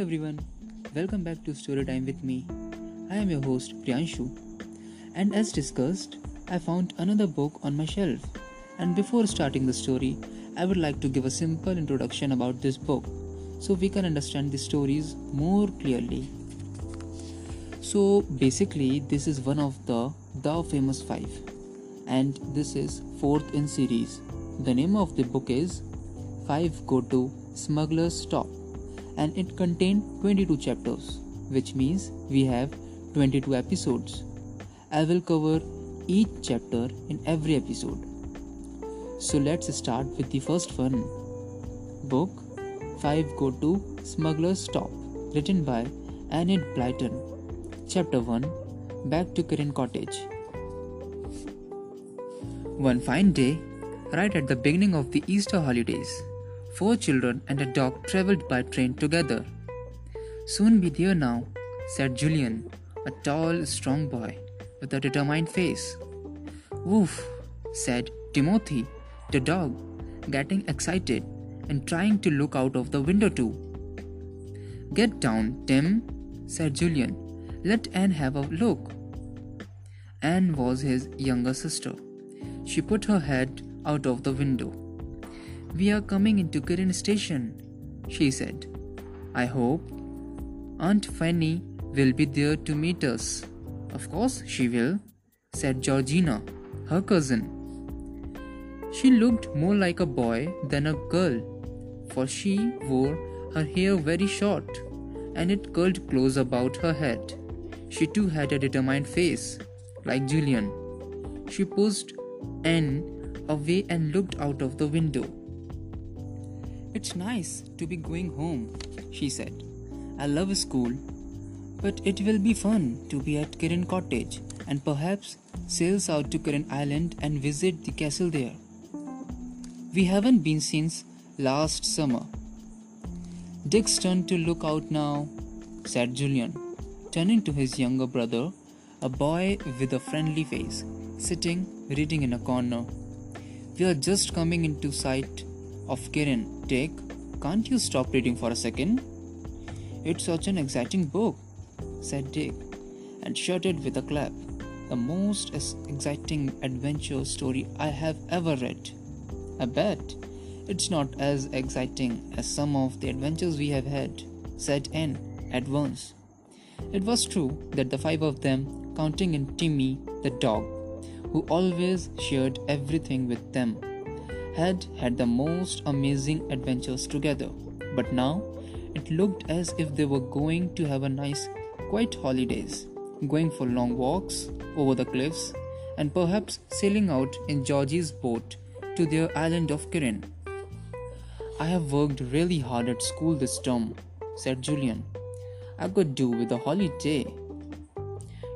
Hello everyone, welcome back to Storytime with me. I am your host Priyanshu, and as discussed, I found another book on my shelf. And before starting the story, I would like to give a simple introduction about this book so we can understand the stories more clearly. So basically, this is one of the The Famous Five, and this is fourth in series. The name of the book is Five Go To Smuggler's Top and it contained 22 chapters, which means we have 22 episodes. I will cover each chapter in every episode. So let's start with the first one. Book 5 Go to Smuggler's Top, written by Enid Blyton. Chapter 1 Back to Kirrin Cottage. One fine day, right at the beginning of the Easter holidays, Four children and a dog traveled by train together. Soon be there now, said Julian, a tall, strong boy with a determined face. Woof, said Timothy, the dog, getting excited and trying to look out of the window too. Get down, Tim, said Julian. Let Anne have a look. Anne was his younger sister. She put her head out of the window. We are coming into Kirrin station, she said. I hope Aunt Fanny will be there to meet us. Of course she will, said Georgina, her cousin. She looked more like a boy than a girl, for she wore her hair very short and it curled close about her head. She too had a determined face, like Julian. She pushed Anne away and looked out of the window. It's nice to be going home, she said. I love school, but it will be fun to be at Kirrin Cottage and perhaps sail out to Kirrin Island and visit the castle there. We haven't been since last summer. Dick's turn to look out now, said Julian, turning to his younger brother, a boy with a friendly face, sitting reading in a corner. We are just coming into sight of Kirrin. Dick, can't you stop reading for a second? It's such an exciting book, said Dick, and shouted with a clap. The most exciting adventure story I have ever read. I bet it's not as exciting as some of the adventures we have had, said Anne at once. It was true that the five of them, counting in Timmy the dog, who always shared everything with them, had had the most amazing adventures together. But now it looked as if they were going to have a nice, quiet holidays, going for long walks over the cliffs, and perhaps sailing out in Georgie's boat to their island of Kirrin. I have worked really hard at school this term, said Julian. I could do with a holiday.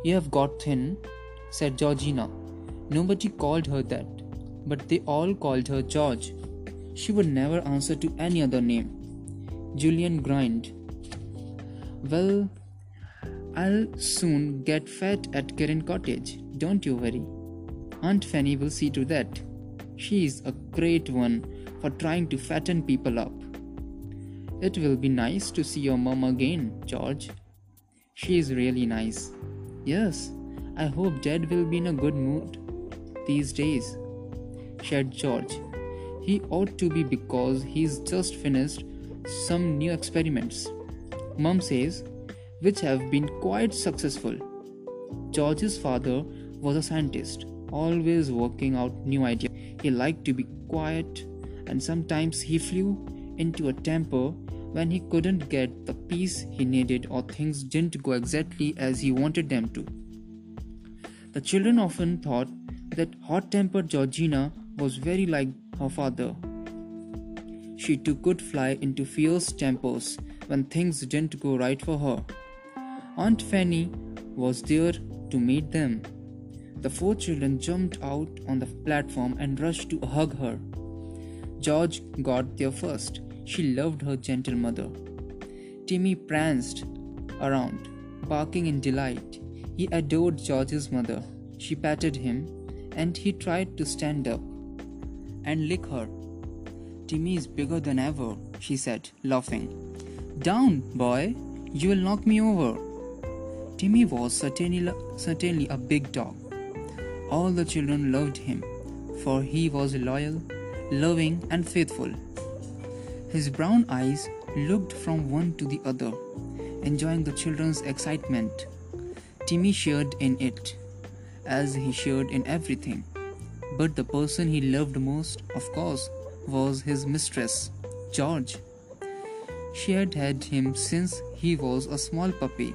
You have got thin, said Georgina. Nobody called her that but they all called her George. She would never answer to any other name. Julian grinned. Well, I'll soon get fat at Kirrin Cottage, don't you worry. Aunt Fanny will see to that. She is a great one for trying to fatten people up. It will be nice to see your mom again, George. She is really nice. Yes, I hope Dad will be in a good mood these days said George. He ought to be because he's just finished some new experiments. Mum says, which have been quite successful. George's father was a scientist, always working out new ideas. He liked to be quiet, and sometimes he flew into a temper when he couldn't get the peace he needed or things didn't go exactly as he wanted them to. The children often thought that hot tempered Georgina was very like her father. She too could fly into fierce tempers when things didn't go right for her. Aunt Fanny was there to meet them. The four children jumped out on the platform and rushed to hug her. George got there first. She loved her gentle mother. Timmy pranced around, barking in delight. He adored George's mother. She patted him, and he tried to stand up and lick her. Timmy is bigger than ever, she said, laughing. Down, boy! You will knock me over. Timmy was certainly, certainly a big dog. All the children loved him, for he was loyal, loving, and faithful. His brown eyes looked from one to the other, enjoying the children's excitement. Timmy shared in it, as he shared in everything. But the person he loved most, of course, was his mistress, George. She had had him since he was a small puppy.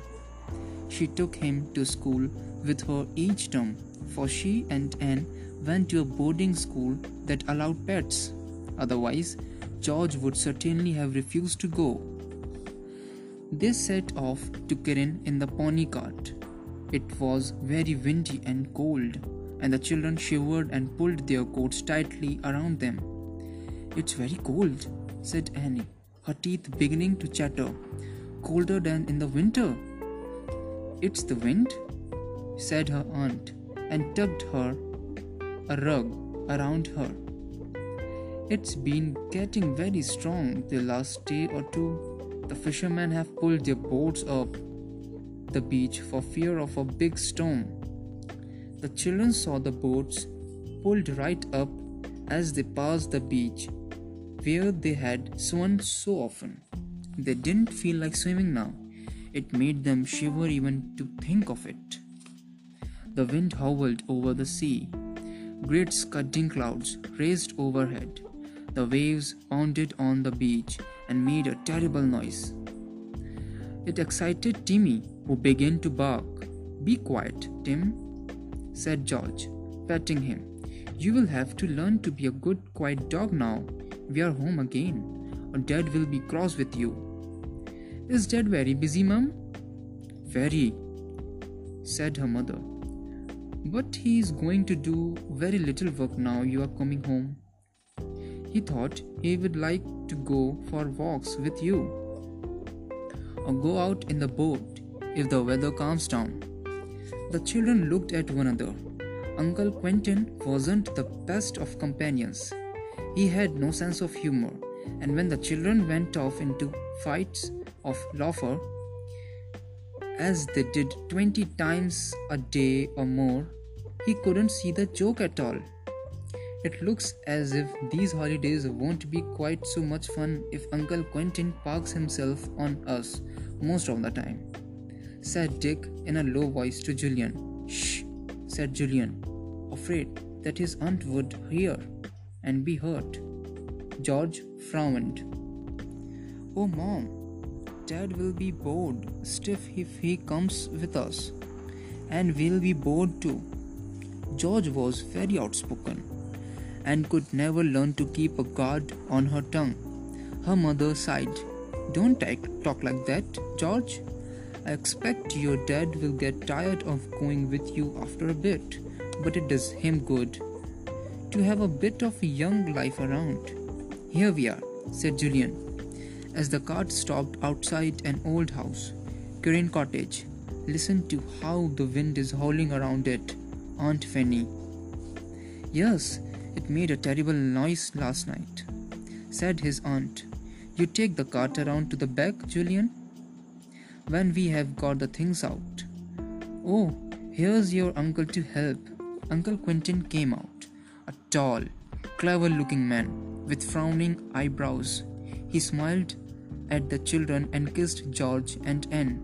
She took him to school with her each term, for she and Anne went to a boarding school that allowed pets. Otherwise, George would certainly have refused to go. They set off to Kirrin in the pony cart. It was very windy and cold, and the children shivered and pulled their coats tightly around them. It's very cold, said Annie, her teeth beginning to chatter. Colder than in the winter. It's the wind, said her aunt, and tugged her a rug around her. It's been getting very strong the last day or two. The fishermen have pulled their boats up the beach for fear of a big storm. The children saw the boats pulled right up as they passed the beach where they had swum so often. They didn't feel like swimming now. It made them shiver even to think of it. The wind howled over the sea. Great scudding clouds raced overhead. The waves pounded on the beach and made a terrible noise. It excited Timmy, who began to bark. Be quiet, Tim, said George, patting him. You will have to learn to be a good, quiet dog now. We are home again, or Dad will be cross with you. Is Dad very busy, Mum? Very, said her mother. But he is going to do very little work now you are coming home. He thought he would like to go for walks with you or go out in the boat if the weather calms down. The children looked at one another. Uncle Quentin wasn't the best of companions. He had no sense of humor, and when the children went off into fights of laughter, as they did 20 times a day or more, he couldn't see the joke at all. It looks as if these holidays won't be quite so much fun if Uncle Quentin parks himself on us most of the time, said Dick in a low voice to Julian. Shh, said Julian, afraid that his aunt would hear and be hurt. George frowned. Oh, Mom, Dad will be bored stiff if he comes with us, and we'll be bored too. George was very outspoken and could never learn to keep a guard on her tongue. Her mother sighed. Don't talk like that, George. I expect your dad will get tired of going with you after a bit, but it does him good to have a bit of young life around. Here we are, said Julian, as the cart stopped outside an old house, Kirrin Cottage. Listen to how the wind is howling around it, Aunt Fanny. Yes, it made a terrible noise last night, said his aunt. You take the cart around to the back, Julian? When we have got the things out. Oh, here's your uncle to help. Uncle Quentin came out, a tall, clever looking man with frowning eyebrows. He smiled at the children and kissed George and Anne.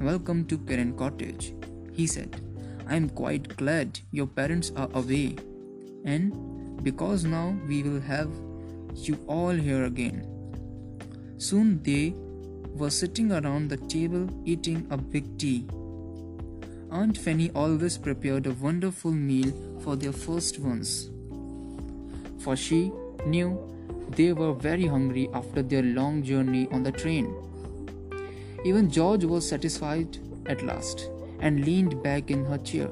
Welcome to Karen Cottage, he said. I am quite glad your parents are away. And because now we will have you all here again. Soon they were sitting around the table eating a big tea. Aunt Fanny always prepared a wonderful meal for their first ones, for she knew they were very hungry after their long journey on the train. Even George was satisfied at last and leaned back in her chair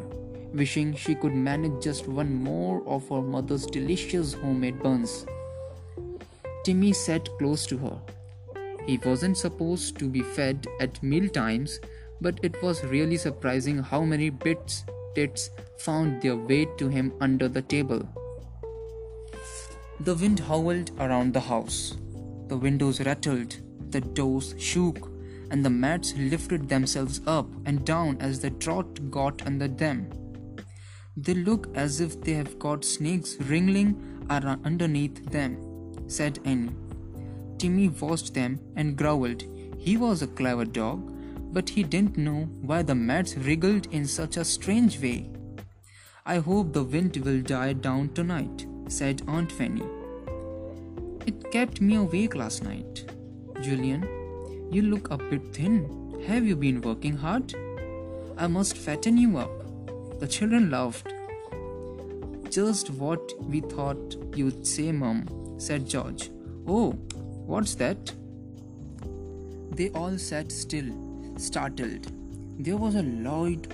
wishing she could manage just one more of her mother's delicious homemade buns. Timmy sat close to her. He wasn't supposed to be fed at meal times, but it was really surprising how many bits tits found their way to him under the table. The wind howled around the house. The windows rattled. the doors shook and the mats lifted themselves up and down as the draught got under them. They look as if they have got snakes wriggling underneath them, said Annie. Timmy watched them and growled. He was a clever dog, but he didn't know why the mats wriggled in such a strange way. I hope the wind will die down tonight, said Aunt Fanny. It kept me awake last night. Julian, you look a bit thin. Have you been working hard? I must fatten you up. The children laughed. Just what we thought you'd say, Mum, said George. Oh, what's that? They all sat still, startled. There was a loud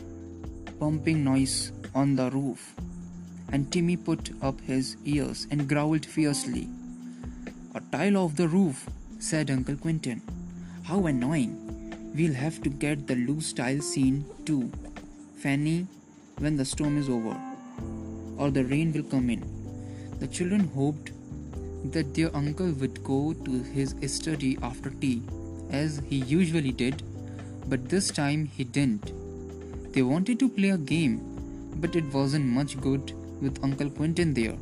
pumping noise on the roof, and Timmy put up his ears and growled fiercely. A tile off the roof, said Uncle Quentin. How annoying! We'll have to get the loose tile seen too, Fanny, when the storm is over, or the rain will come in. The children hoped that their uncle would go to his study after tea, as he usually did, but this time he didn't. They wanted to play a game, but it wasn't much good with Uncle Quentin there.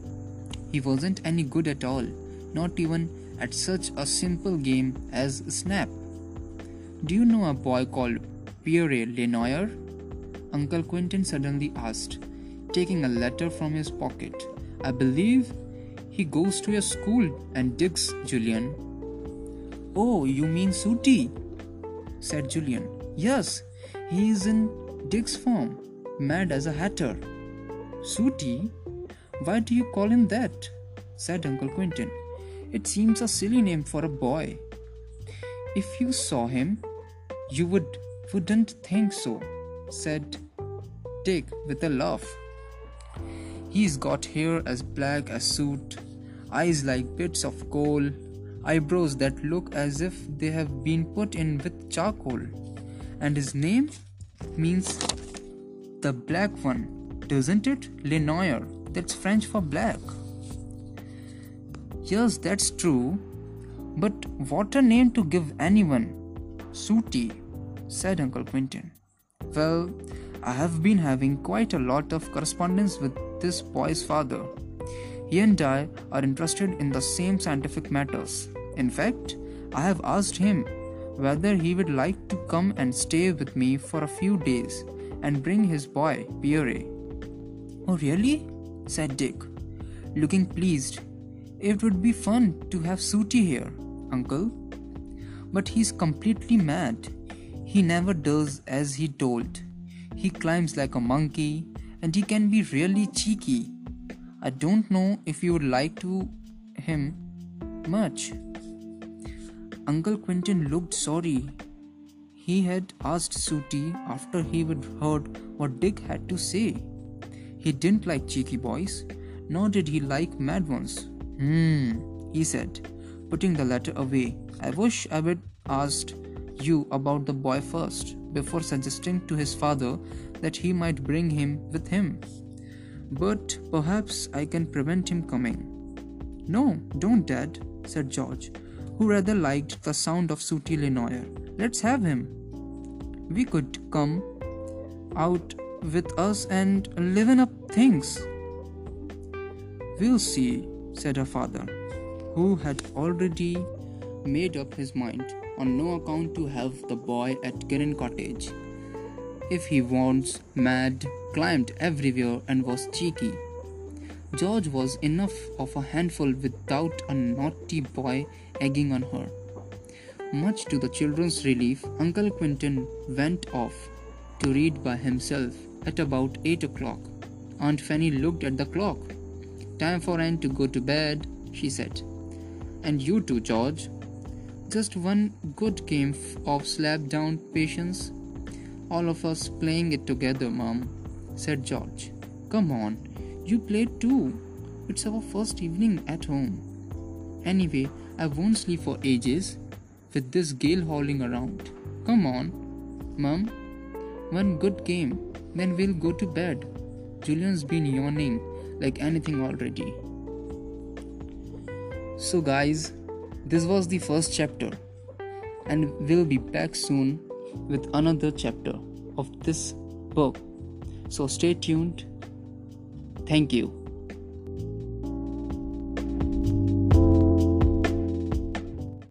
He wasn't any good at all, not even at such a simple game as Snap. Do you know a boy called Pierre Lenoir? Uncle Quentin suddenly asked, taking a letter from his pocket. I believe he goes to a school and digs, Julian. Oh, you mean Sooty? said Julian. Yes, he is in Dick's form, mad as a hatter. Sooty? Why do you call him that? said Uncle Quentin. It seems a silly name for a boy. If you saw him, you would wouldn't think so, said Dick with a laugh. He's got hair as black as soot, eyes like bits of coal, eyebrows that look as if they have been put in with charcoal, and his name means the black one, doesn't it? Lenoir. That's French for black. Yes, that's true. But what a name to give anyone. Sooty, said Uncle Quentin. Well, I have been having quite a lot of correspondence with this boy's father. He and I are interested in the same scientific matters. In fact, I have asked him whether he would like to come and stay with me for a few days and bring his boy, Pierre. Oh, really? said Dick, looking pleased it would be fun to have Sooty here, uncle. But he's completely mad. He never does as he told. He climbs like a monkey and he can be really cheeky. I don't know if you would like to him much. Uncle Quentin looked sorry. He had asked Sooty after he had heard what Dick had to say. He didn't like cheeky boys, nor did he like mad ones. Hmm, he said, putting the letter away. I wish I had asked you about the boy first, before suggesting to his father that he might bring him with him. But perhaps I can prevent him coming. No, don't, Dad, said George, who rather liked the sound of Sooty Lenoir. Let's have him. We could come out with us and liven up things. We'll see, said her father, who had already made up his mind on no account to have the boy at Kirrin Cottage. If he wants mad, climbed everywhere, and was cheeky. George was enough of a handful without a naughty boy egging on her. Much to the children's relief, Uncle Quentin went off to read by himself at about eight o'clock. Aunt Fanny looked at the clock. Time for Anne to go to bed, she said. And you too, George. Just one good game of slap down patience. All of us playing it together, Mom, said George. Come on, you played too. It's our first evening at home. Anyway, I won't sleep for ages with this gale howling around. Come on, Mum. One good game, then we'll go to bed. Julian's been yawning like anything already. So, guys, this was the first chapter. and we'll be back soon with another chapter of this book. So stay tuned. Thank you.